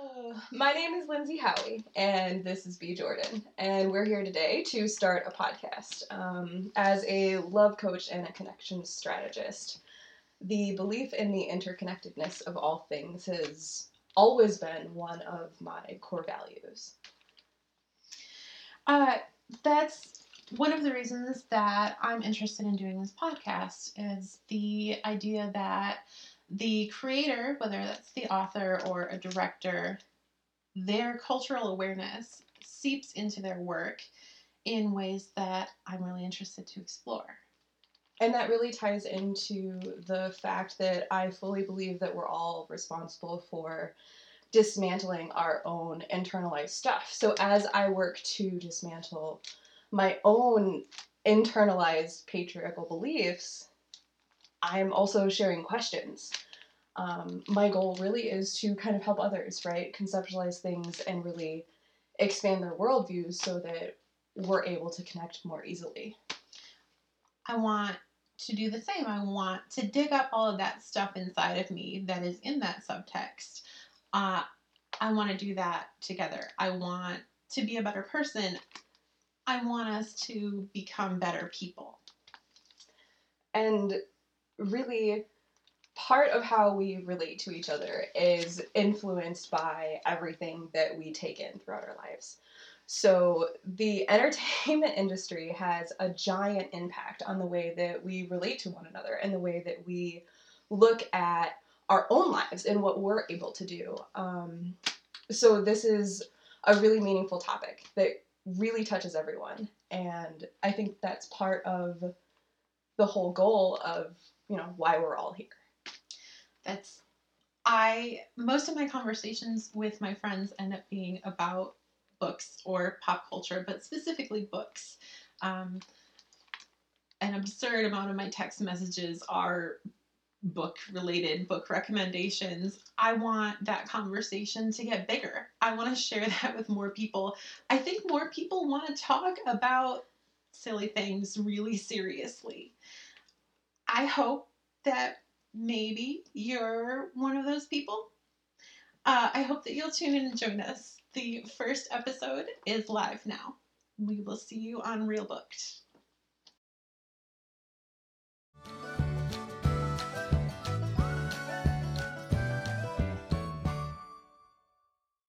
my name is Lindsay Howie, and this is B. Jordan, and we're here today to start a podcast. Um, as a love coach and a connection strategist, the belief in the interconnectedness of all things has always been one of my core values. Uh, that's one of the reasons that I'm interested in doing this podcast is the idea that the creator, whether that's the author or a director, their cultural awareness seeps into their work in ways that I'm really interested to explore. And that really ties into the fact that I fully believe that we're all responsible for dismantling our own internalized stuff. So as I work to dismantle my own internalized patriarchal beliefs, I'm also sharing questions. Um, my goal really is to kind of help others, right? Conceptualize things and really expand their worldviews so that we're able to connect more easily. I want to do the same. I want to dig up all of that stuff inside of me that is in that subtext. Uh, I want to do that together. I want to be a better person. I want us to become better people. And really, part of how we relate to each other is influenced by everything that we take in throughout our lives. So, the entertainment industry has a giant impact on the way that we relate to one another and the way that we look at our own lives and what we're able to do. Um, so, this is a really meaningful topic that really touches everyone. And I think that's part of the whole goal of, you know, why we're all here. That's I most of my conversations with my friends end up being about books or pop culture, but specifically books. Um, an absurd amount of my text messages are book related book recommendations. I want that conversation to get bigger. I want to share that with more people. I think more people want to talk about silly things really seriously. I hope that maybe you're one of those people. Uh, I hope that you'll tune in and join us. The first episode is live now. We will see you on Real Booked.